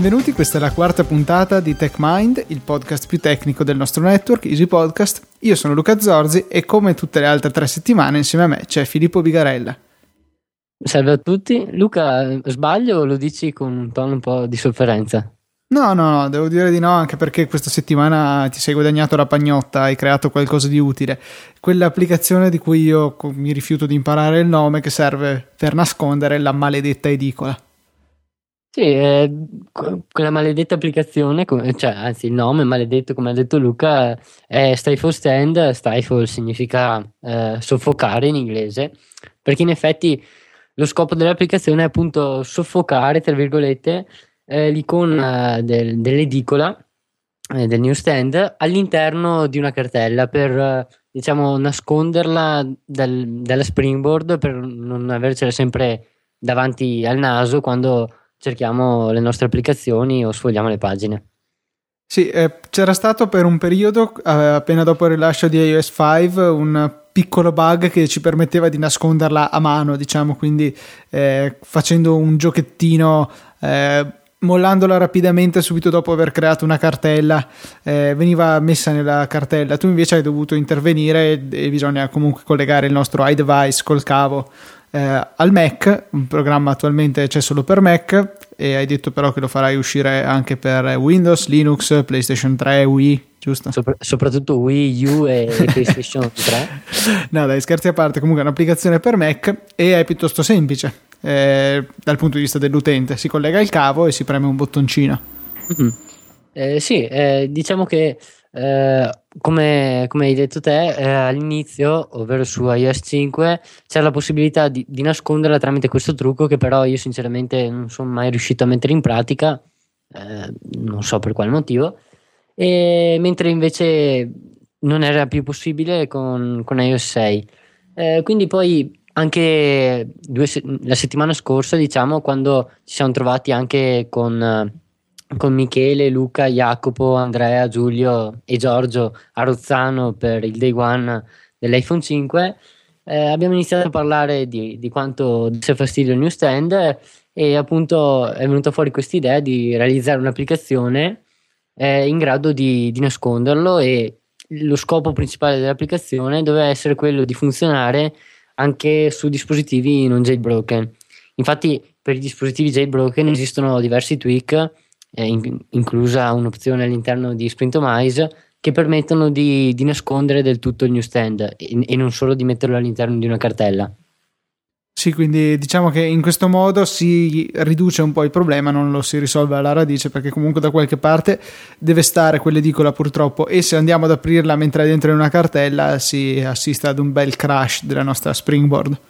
benvenuti, questa è la quarta puntata di TechMind, il podcast più tecnico del nostro network, Easy Podcast. Io sono Luca Zorzi e come tutte le altre tre settimane insieme a me c'è Filippo Bigarella. Salve a tutti. Luca, sbaglio o lo dici con un tono un po' di sofferenza? No, no, no, devo dire di no, anche perché questa settimana ti sei guadagnato la pagnotta, hai creato qualcosa di utile. Quell'applicazione di cui io mi rifiuto di imparare il nome che serve per nascondere la maledetta edicola. Sì, eh, quella maledetta applicazione, cioè anzi il nome maledetto come ha detto Luca è Stifle Stand, Stifle significa eh, soffocare in inglese, perché in effetti lo scopo dell'applicazione è appunto soffocare, tra virgolette, eh, l'icona del, dell'edicola eh, del newsstand all'interno di una cartella per diciamo nasconderla dal, dalla springboard per non avercela sempre davanti al naso quando cerchiamo le nostre applicazioni o sfogliamo le pagine. Sì, eh, c'era stato per un periodo, eh, appena dopo il rilascio di iOS 5, un piccolo bug che ci permetteva di nasconderla a mano, diciamo, quindi eh, facendo un giochettino eh, mollandola rapidamente subito dopo aver creato una cartella eh, veniva messa nella cartella tu invece hai dovuto intervenire e, e bisogna comunque collegare il nostro iDevice col cavo eh, al Mac un programma attualmente c'è solo per Mac e hai detto però che lo farai uscire anche per Windows, Linux, PlayStation 3, Wii giusto? Sopra- soprattutto Wii U e PlayStation 3 no dai scherzi a parte comunque è un'applicazione per Mac e è piuttosto semplice eh, dal punto di vista dell'utente. Si collega il cavo e si preme un bottoncino. Mm-hmm. Eh, sì, eh, diciamo che eh, come, come, hai detto te, eh, all'inizio, ovvero su iOS 5, c'era la possibilità di, di, nasconderla tramite questo trucco che però io sinceramente non sono mai riuscito a mettere in pratica, eh, non so per quale motivo, e, mentre invece non era più possibile con, con iOS 6. Eh, quindi poi anche se- la settimana scorsa, diciamo, quando ci siamo trovati anche con, con Michele, Luca, Jacopo, Andrea, Giulio e Giorgio a Rozzano per il day one dell'iPhone 5, eh, abbiamo iniziato a parlare di, di quanto desse fastidio il newsstand e appunto è venuta fuori questa idea di realizzare un'applicazione eh, in grado di, di nasconderlo e lo scopo principale dell'applicazione doveva essere quello di funzionare anche su dispositivi non jailbroken. Infatti, per i dispositivi jailbroken esistono diversi tweak, in, inclusa un'opzione all'interno di Sprintomize, che permettono di, di nascondere del tutto il newsstand e, e non solo di metterlo all'interno di una cartella. Sì, quindi diciamo che in questo modo si riduce un po' il problema, non lo si risolve alla radice perché comunque da qualche parte deve stare quell'edicola purtroppo e se andiamo ad aprirla mentre è dentro in una cartella si assiste ad un bel crash della nostra springboard.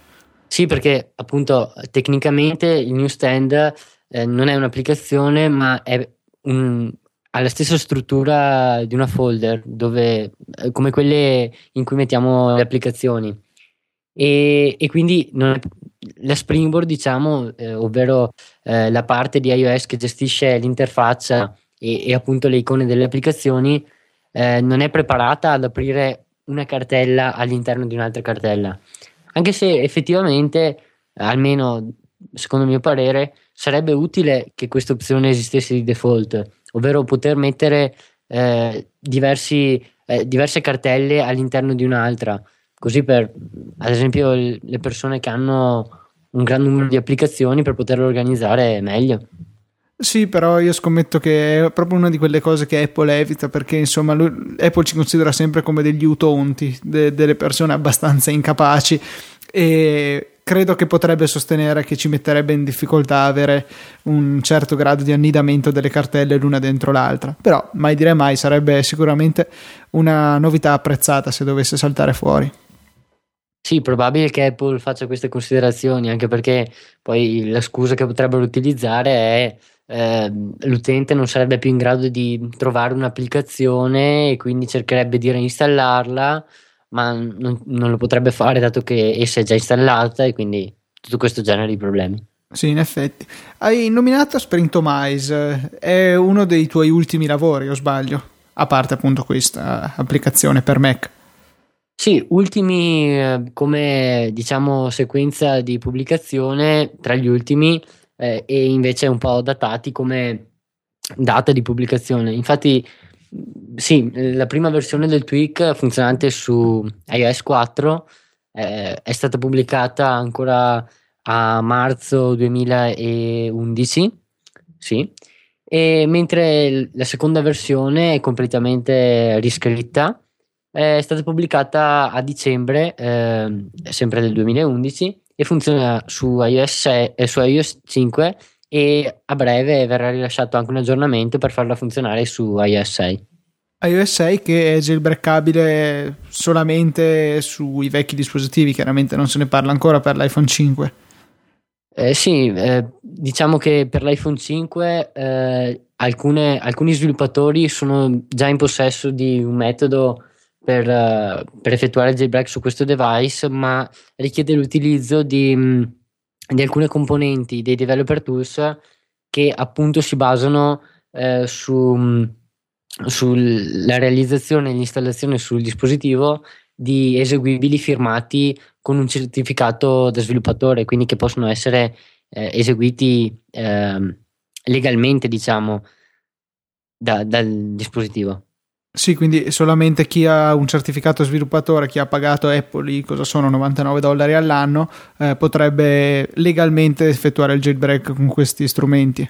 Sì, perché appunto tecnicamente il newsstand eh, non è un'applicazione ma è un, ha la stessa struttura di una folder dove, eh, come quelle in cui mettiamo le applicazioni e, e quindi è, la Springboard, diciamo, eh, ovvero eh, la parte di iOS che gestisce l'interfaccia e, e appunto le icone delle applicazioni, eh, non è preparata ad aprire una cartella all'interno di un'altra cartella. Anche se effettivamente, almeno secondo il mio parere, sarebbe utile che questa opzione esistesse di default, ovvero poter mettere eh, diversi, eh, diverse cartelle all'interno di un'altra così per ad esempio le persone che hanno un gran numero di applicazioni per poterlo organizzare meglio. Sì, però io scommetto che è proprio una di quelle cose che Apple evita perché insomma lui, Apple ci considera sempre come degli utonti, de, delle persone abbastanza incapaci e credo che potrebbe sostenere che ci metterebbe in difficoltà avere un certo grado di annidamento delle cartelle l'una dentro l'altra. Però mai dire mai sarebbe sicuramente una novità apprezzata se dovesse saltare fuori. Sì, probabile che Apple faccia queste considerazioni, anche perché poi la scusa che potrebbero utilizzare è eh, l'utente non sarebbe più in grado di trovare un'applicazione e quindi cercherebbe di reinstallarla, ma non, non lo potrebbe fare dato che essa è già installata e quindi tutto questo genere di problemi. Sì, in effetti. Hai nominato Sprintomize, è uno dei tuoi ultimi lavori, o sbaglio? A parte appunto questa applicazione per Mac. Sì, ultimi eh, come diciamo sequenza di pubblicazione tra gli ultimi eh, e invece un po' datati come data di pubblicazione. Infatti, sì, la prima versione del tweak funzionante su iOS 4 eh, è stata pubblicata ancora a marzo 2011, sì, e mentre la seconda versione è completamente riscritta, è stata pubblicata a dicembre, eh, sempre del 2011, e funziona su iOS, 6, eh, su iOS 5 e a breve verrà rilasciato anche un aggiornamento per farla funzionare su iOS 6 iOS 6 che è jailbreakabile solamente sui vecchi dispositivi, chiaramente non se ne parla ancora per l'iPhone 5. Eh, sì, eh, diciamo che per l'iPhone 5 eh, alcune, alcuni sviluppatori sono già in possesso di un metodo per, uh, per, effettuare il jailbreak su questo device, ma richiede l'utilizzo di, mm, di, alcune componenti dei developer tools che appunto si basano eh, su mm, sulla realizzazione e l'installazione sul dispositivo di eseguibili firmati con un certificato da sviluppatore, quindi che possono essere eh, eseguiti eh, legalmente, diciamo, da, dal dispositivo. Sì, quindi solamente chi ha un certificato sviluppatore, chi ha pagato Apple, cosa sono 99 dollari all'anno, eh, potrebbe legalmente effettuare il jailbreak con questi strumenti.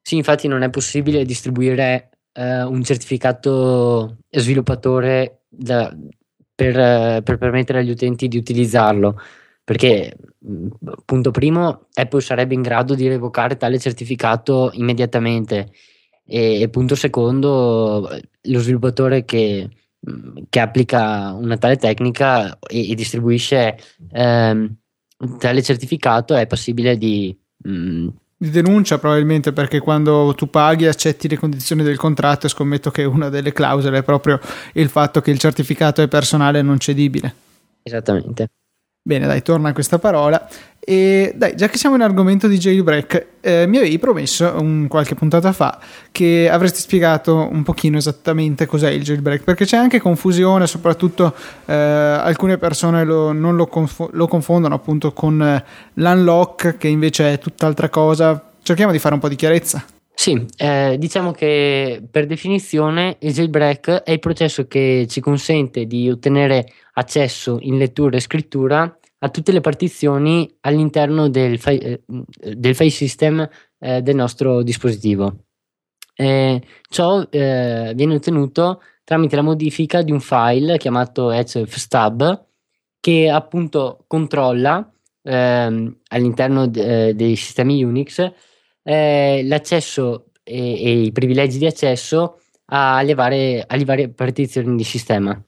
Sì, infatti non è possibile distribuire eh, un certificato sviluppatore da, per, eh, per, permettere agli utenti di utilizzarlo. Perché, mm, punto primo, Apple sarebbe in grado di revocare tale certificato immediatamente. E, punto secondo, lo sviluppatore che, mm, che applica una tale tecnica e, e distribuisce ehm, tale certificato è passibile di, mh, mm, di denuncia probabilmente perché quando tu paghi accetti le condizioni del contratto e scommetto che una delle clausole è proprio il fatto che il certificato è personale e non cedibile. Esattamente. Bene, dai, torna a questa parola. E dai, già che siamo in argomento di jailbreak, eh, mi avevi promesso un, qualche puntata fa che avresti spiegato un pochino esattamente cos'è il jailbreak, perché c'è anche confusione, soprattutto eh, alcune persone lo, non lo, conf- lo, confondono appunto con eh, l'unlock, che invece è tutt'altra cosa. Cerchiamo di fare un po' di chiarezza. Sì, eh, diciamo che per definizione il jailbreak è il processo che ci consente di ottenere accesso in lettura e scrittura a tutte le partizioni all'interno del, fi- eh, del file system eh, del nostro dispositivo. Eh, ciò viene ottenuto tramite la modifica di un file chiamato hrefstub che appunto controlla ehm, all'interno de- eh, dei sistemi Unix eh, l'accesso e, e, i privilegi di accesso alle varie, alle varie partizioni di sistema.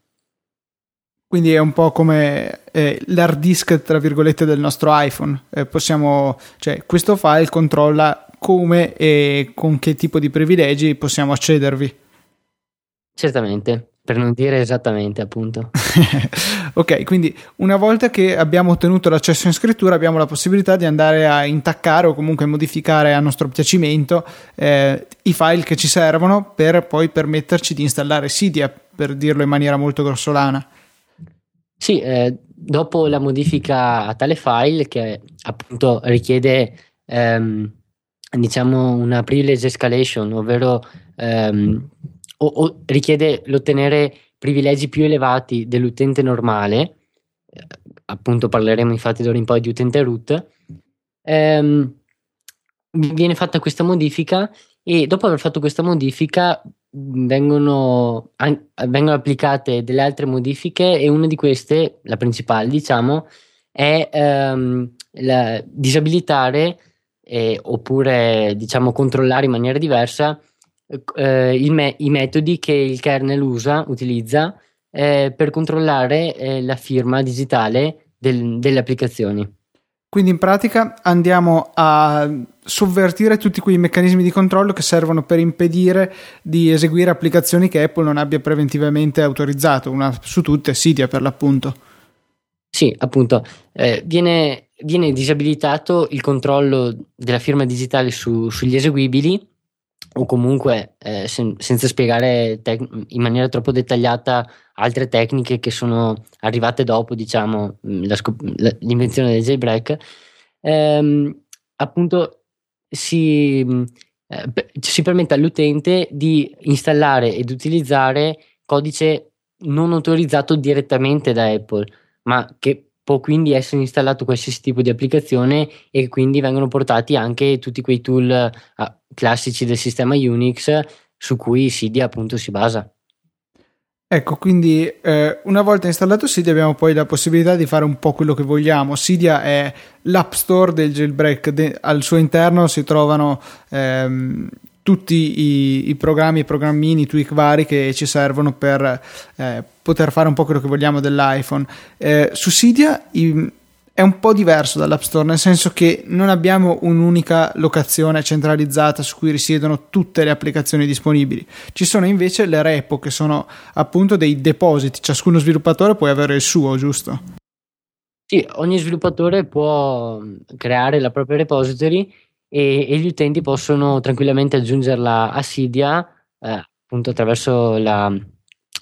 Quindi è un po' come eh, l'hard disk, tra virgolette, del nostro iPhone. Eh, possiamo, cioè, questo file controlla come e con che tipo di privilegi possiamo accedervi. Certamente per non dire esattamente appunto. ok, quindi una volta che abbiamo ottenuto l'accesso in scrittura abbiamo la possibilità di andare a intaccare o comunque modificare a nostro piacimento eh, i file che ci servono per poi permetterci di installare Cydia, per dirlo in maniera molto grossolana. Sì, eh, dopo la modifica a tale file che appunto richiede ehm, diciamo una privilege escalation, ovvero ehm, o, o richiede l'ottenere privilegi più elevati dell'utente normale, eh, appunto parleremo infatti d'ora in poi di utente root, ehm, viene fatta questa modifica e dopo aver fatto questa modifica vengono, an- vengono applicate delle altre modifiche e una di queste, la principale diciamo, è ehm, la, disabilitare eh, oppure diciamo controllare in maniera diversa eh, me- i metodi che il kernel usa, utilizza eh, per controllare eh, la firma digitale del, delle applicazioni. Quindi in pratica andiamo a sovvertire tutti quei meccanismi di controllo che servono per impedire di eseguire applicazioni che Apple non abbia preventivamente autorizzato, una su tutte Cydia per l'appunto. Sì, appunto, eh, viene, viene, disabilitato il controllo della firma digitale su, sugli eseguibili o comunque eh, sen- senza spiegare tec- in maniera troppo dettagliata altre tecniche che sono arrivate dopo, diciamo, mm, la scop- la- l'invenzione del jailbreak, ehm, appunto si, eh, si permette all'utente di installare ed utilizzare codice non autorizzato direttamente da Apple, ma che può quindi essere installato qualsiasi tipo di applicazione e quindi vengono portati anche tutti quei tool eh, classici del sistema Unix su cui Cydia appunto si basa. Ecco, quindi eh, una volta installato Cydia abbiamo poi la possibilità di fare un po' quello che vogliamo. Cydia è l'app store del jailbreak, De- al suo interno si trovano ehm, tutti i, i, programmi, i programmini, i tweak vari che ci servono per eh, poter fare un po' quello che vogliamo dell'iPhone. Eh, su Cydia i, è un po' diverso dall'App Store, nel senso che non abbiamo un'unica locazione centralizzata su cui risiedono tutte le applicazioni disponibili. Ci sono invece le repo, che sono appunto dei depositi. Ciascuno sviluppatore può avere il suo, giusto? Sì, ogni sviluppatore può creare la propria repository e, e gli utenti possono tranquillamente aggiungerla a Cydia, eh, appunto attraverso la,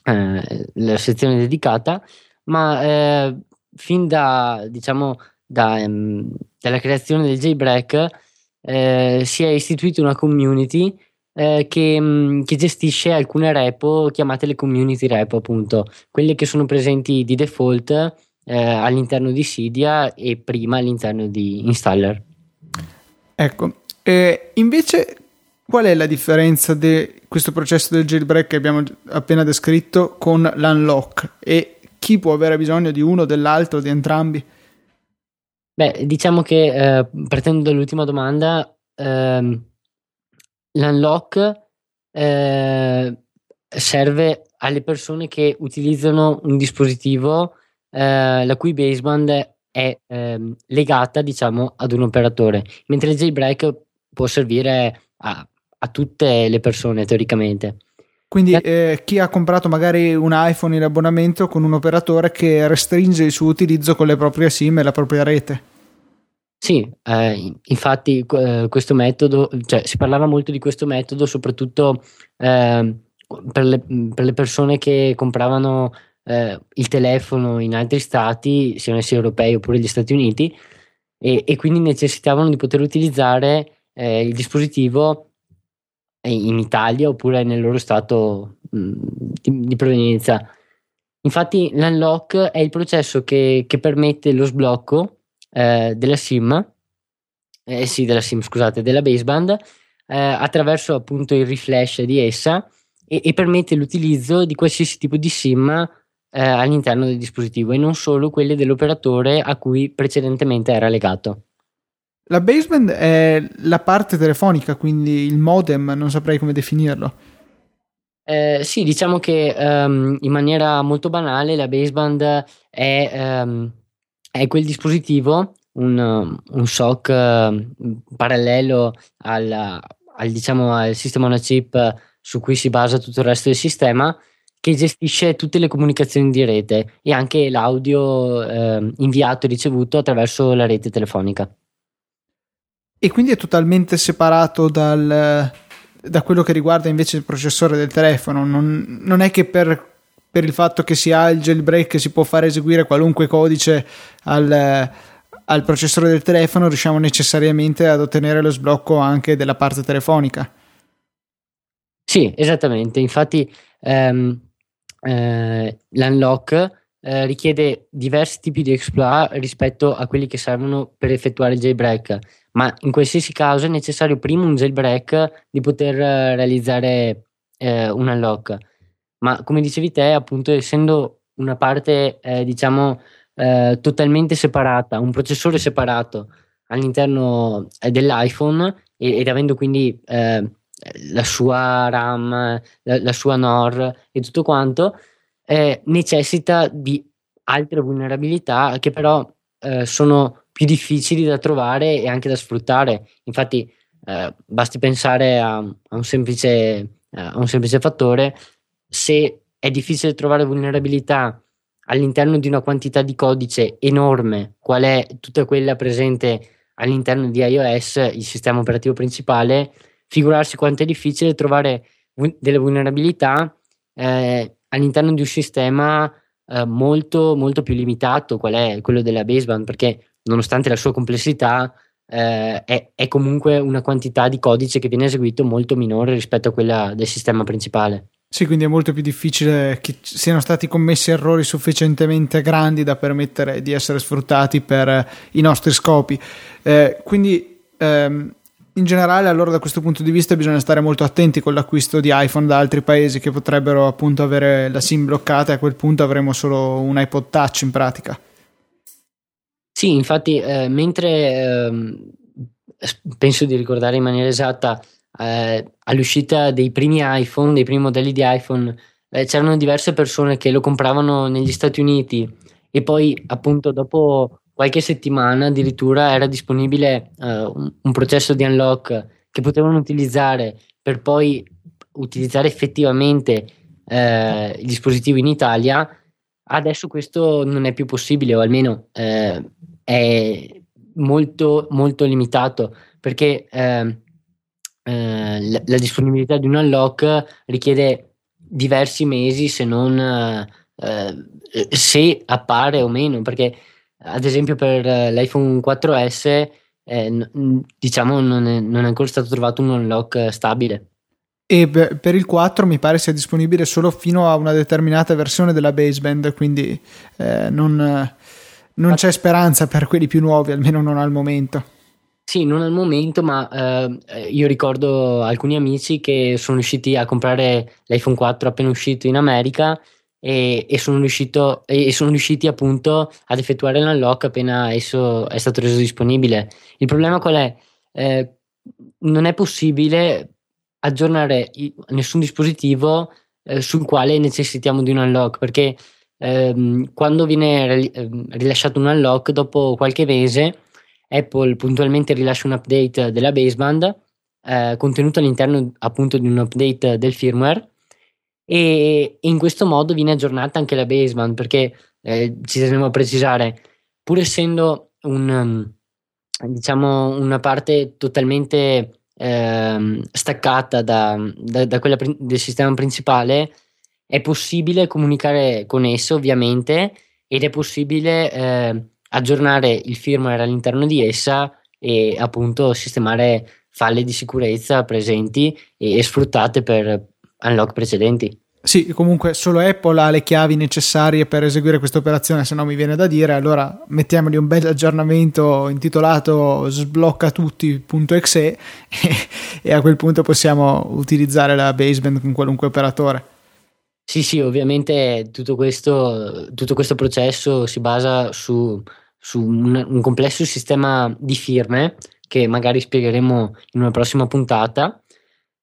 eh, la sezione dedicata, ma eh, fin da, diciamo, da, um, dalla creazione del jailbreak eh, si è istituita una community eh, che, um, che, gestisce alcune repo chiamate le community repo, appunto, quelle che sono presenti di default eh, all'interno di Cydia e prima all'interno di Installer. Ecco, invece qual è la differenza di questo processo del jailbreak che abbiamo appena descritto con l'unlock e chi può avere bisogno di uno, dell'altro, di entrambi? Beh, diciamo che eh, partendo dall'ultima domanda, ehm, l'unlock eh, serve alle persone che utilizzano un dispositivo eh, la cui baseband è ehm, legata, diciamo, ad un operatore, mentre il jailbreak può servire a, a tutte le persone teoricamente. Quindi eh, chi ha comprato magari un iPhone in abbonamento con un operatore che restringe il suo utilizzo con le proprie SIM e la propria rete. Sì, eh, infatti eh, questo metodo, cioè si parlava molto di questo metodo soprattutto eh, per le, per, le, persone che compravano eh, il telefono in altri stati, siano essi europei oppure gli Stati Uniti, e, e quindi necessitavano di poter utilizzare eh, il dispositivo in Italia oppure nel loro stato mh, di, di, provenienza. Infatti l'unlock è il processo che, che permette lo sblocco eh, della SIM, eh, sì, della SIM, scusate, della baseband eh, attraverso appunto il reflash di essa e, e, permette l'utilizzo di qualsiasi tipo di SIM eh, all'interno del dispositivo e non solo quelle dell'operatore a cui precedentemente era legato. La baseband è la parte telefonica, quindi il modem, non saprei come definirlo. Eh, sì, diciamo che um, in maniera molto banale la baseband è, um, è quel dispositivo, un, un SOC uh, parallelo al, al, diciamo, al sistema on chip su cui si basa tutto il resto del sistema, che gestisce tutte le comunicazioni di rete e anche l'audio eh, inviato e ricevuto attraverso la rete telefonica. E quindi è totalmente separato dal, da quello che riguarda invece il processore del telefono. Non, non è che per, per, il fatto che si ha il jailbreak si può fare eseguire qualunque codice al, al processore del telefono, riusciamo necessariamente ad ottenere lo sblocco anche della parte telefonica. Sì, esattamente. Infatti, ehm, eh, l'unlock eh, richiede diversi tipi di exploit rispetto a quelli che servono per effettuare il jailbreak ma in qualsiasi caso è necessario prima un jailbreak di poter eh, realizzare eh, un unlock. Ma come dicevi te, appunto, essendo una parte, eh, diciamo, totalmente separata, un processore separato all'interno dell'iPhone ed, ed avendo quindi eh, la sua RAM, la, la, sua NOR e tutto quanto, necessita di altre vulnerabilità che però sono più difficili da trovare e anche da sfruttare. Infatti, eh, basti pensare a, a, un semplice, eh, a, un semplice, fattore: se è difficile trovare vulnerabilità all'interno di una quantità di codice enorme, qual è tutta quella presente all'interno di iOS, il sistema operativo principale, figurarsi quanto è difficile trovare delle vulnerabilità eh, all'interno di un sistema eh, molto, molto più limitato, qual è quello della baseband, perché nonostante la sua complessità, eh, è, è, comunque una quantità di codice che viene eseguito molto minore rispetto a quella del sistema principale. Sì, quindi è molto più difficile che siano stati commessi errori sufficientemente grandi da permettere di essere sfruttati per i nostri scopi. Eh, quindi ehm, in generale, allora, da questo punto di vista, bisogna stare molto attenti con l'acquisto di iPhone da altri paesi che potrebbero appunto avere la SIM bloccata e a quel punto avremo solo un iPod Touch in pratica. Sì, infatti, eh, mentre eh, penso di ricordare in maniera esatta, eh, all'uscita dei primi iPhone, dei primi modelli di iPhone, eh, c'erano diverse persone che lo compravano negli Stati Uniti e poi, appunto, dopo qualche settimana addirittura era disponibile eh, un, processo di unlock che potevano utilizzare per poi utilizzare effettivamente eh, il dispositivo in Italia. Adesso questo non è più possibile, o almeno eh, è molto, molto limitato, perché eh, eh, la, la, disponibilità di un unlock richiede diversi mesi, se non eh, se appare o meno, perché ad esempio per l'iPhone 4S eh, diciamo non è, non è ancora stato trovato un unlock stabile. E per il 4 mi pare sia disponibile solo fino a una determinata versione della baseband, quindi eh, non, non, c'è speranza per quelli più nuovi, almeno non al momento. Sì, non al momento, ma eh, io ricordo alcuni amici che sono riusciti a comprare l'iPhone 4 appena uscito in America e, e, sono, riuscito, e sono riusciti appunto ad effettuare l'unlock appena esso è stato reso disponibile. Il problema qual è? Eh, non è possibile aggiornare nessun dispositivo eh, sul quale necessitiamo di un unlock perché ehm, quando viene ehm, rilasciato un unlock dopo qualche mese Apple puntualmente rilascia un update della baseband eh, contenuto all'interno appunto di un update del firmware e in questo modo viene aggiornata anche la baseband perché eh, ci teniamo a precisare pur essendo un diciamo una parte totalmente ehm, staccata da, da, da quella prin- del sistema principale, è possibile comunicare con esso ovviamente ed è possibile eh, aggiornare il firmware all'interno di essa e appunto sistemare falle di sicurezza presenti e, e sfruttate per unlock precedenti. Sì, comunque solo Apple ha le chiavi necessarie per eseguire questa operazione, se no mi viene da dire, allora mettiamogli un bel aggiornamento intitolato sbloccatutti.exe e, e a quel punto possiamo utilizzare la baseband con qualunque operatore. Sì, sì, ovviamente tutto questo, tutto questo processo si basa su, su un, un complesso sistema di firme che magari spiegheremo in una prossima puntata.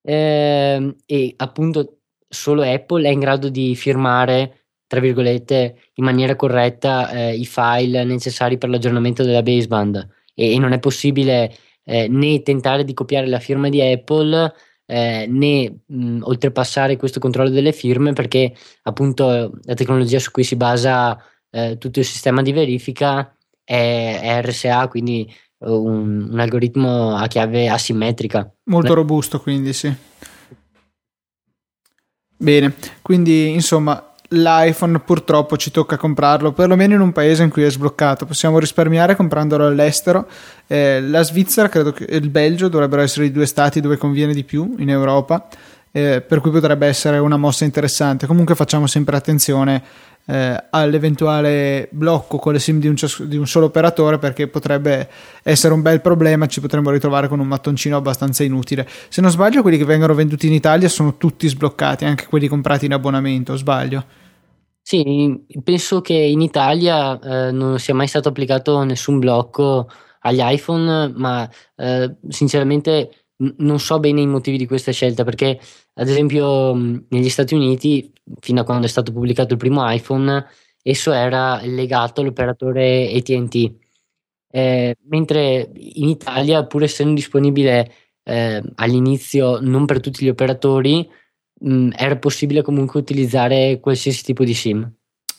Eh, e appunto solo Apple è in grado di firmare, tra virgolette, in maniera corretta eh, i file necessari per l'aggiornamento della baseband. E, e non è possibile eh, né tentare di copiare la firma di Apple eh, né mh, oltrepassare questo controllo delle firme perché appunto la tecnologia su cui si basa eh, tutto il sistema di verifica è RSA, quindi un, un algoritmo a chiave asimmetrica. Molto robusto, quindi sì. Bene, quindi insomma l'iPhone purtroppo ci tocca comprarlo, perlomeno in un paese in cui è sbloccato. Possiamo risparmiare comprandolo all'estero. Eh, la Svizzera, credo che il Belgio dovrebbero essere i due stati dove conviene di più in Europa, eh, per cui potrebbe essere una mossa interessante. Comunque facciamo sempre attenzione eh, all'eventuale blocco con le SIM di un, di un, solo operatore perché potrebbe essere un bel problema, ci potremmo ritrovare con un mattoncino abbastanza inutile. Se non sbaglio quelli che vengono venduti in Italia sono tutti sbloccati, anche quelli comprati in abbonamento, sbaglio? Sì, penso che in Italia eh, non sia mai stato applicato nessun blocco agli iPhone, ma eh, sinceramente non so bene i motivi di questa scelta perché ad esempio negli Stati Uniti fino a quando è stato pubblicato il primo iPhone esso era legato all'operatore AT&T eh, mentre in Italia pur essendo disponibile eh, all'inizio non per tutti gli operatori mh, era possibile comunque utilizzare qualsiasi tipo di SIM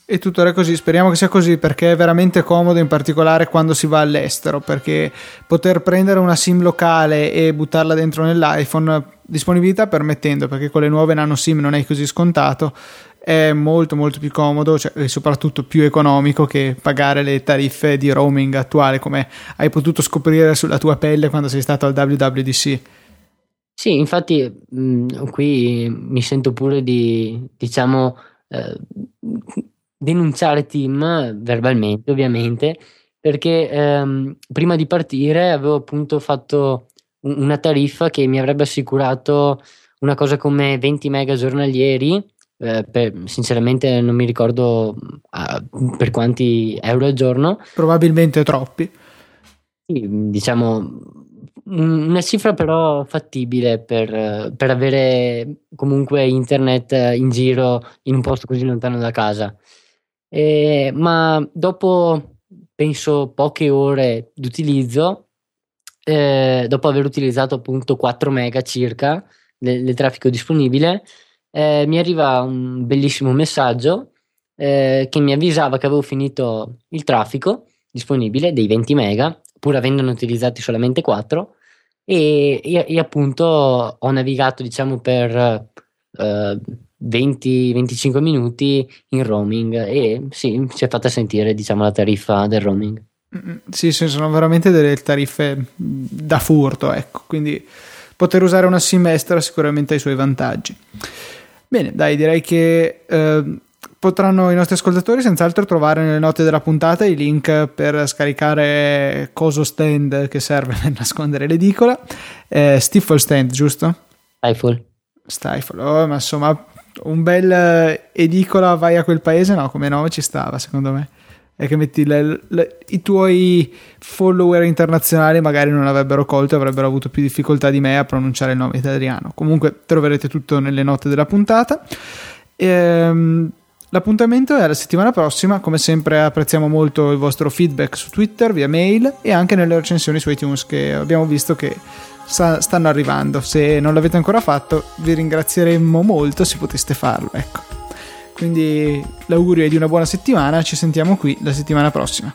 e tuttora è così, speriamo che sia così perché è veramente comodo in particolare quando si va all'estero perché poter prendere una SIM locale e buttarla dentro nell'iPhone, disponibilità permettendo perché con le nuove nano SIM non è così scontato, è molto molto più comodo cioè, e soprattutto più economico che pagare le tariffe di roaming attuale come hai potuto scoprire sulla tua pelle quando sei stato al WWDC. Sì, infatti mh, qui mi sento pure di, diciamo, eh, denunciare Tim verbalmente, ovviamente, perché ehm, prima di partire avevo appunto fatto una tariffa che mi avrebbe assicurato una cosa come 20 mega giornalieri. Eh, per, sinceramente non mi ricordo uh, per quanti euro al giorno. Probabilmente troppi. Sì, diciamo una cifra però fattibile per, per, avere comunque internet in giro in un posto così lontano da casa. E, ma dopo penso poche ore di utilizzo, eh, dopo aver utilizzato appunto 4 mega circa del, del traffico disponibile, eh, mi arriva un bellissimo messaggio eh, che mi avvisava che avevo finito il traffico disponibile dei 20 mega pur avendone utilizzati solamente 4 e, e, e appunto ho navigato diciamo per eh, 20-25 minuti in roaming e sì, si è fatta sentire diciamo la tariffa del roaming. Sì, sono veramente delle tariffe da furto, ecco, quindi poter usare una SIM sicuramente ha i suoi vantaggi. Bene, dai, direi che eh, potranno i nostri ascoltatori senz'altro trovare nelle note della puntata i link per scaricare Coso Stand che serve per nascondere l'edicola. Eh, Stifle Stand, giusto? Stifle. Stifle, oh, ma insomma un bel edicola vai a quel paese, no, come nome ci stava secondo me. E che metti le, le, i tuoi follower internazionali magari non avrebbero colto, avrebbero avuto più difficoltà di me a pronunciare il nome italiano. Comunque troverete tutto nelle note della puntata. Ehm L'appuntamento è la settimana prossima, come sempre apprezziamo molto il vostro feedback su Twitter, via mail e anche nelle recensioni su iTunes che abbiamo visto che stanno arrivando. Se non l'avete ancora fatto vi ringrazieremmo molto se poteste farlo. Ecco. Quindi l'augurio è di una buona settimana, ci sentiamo qui la settimana prossima.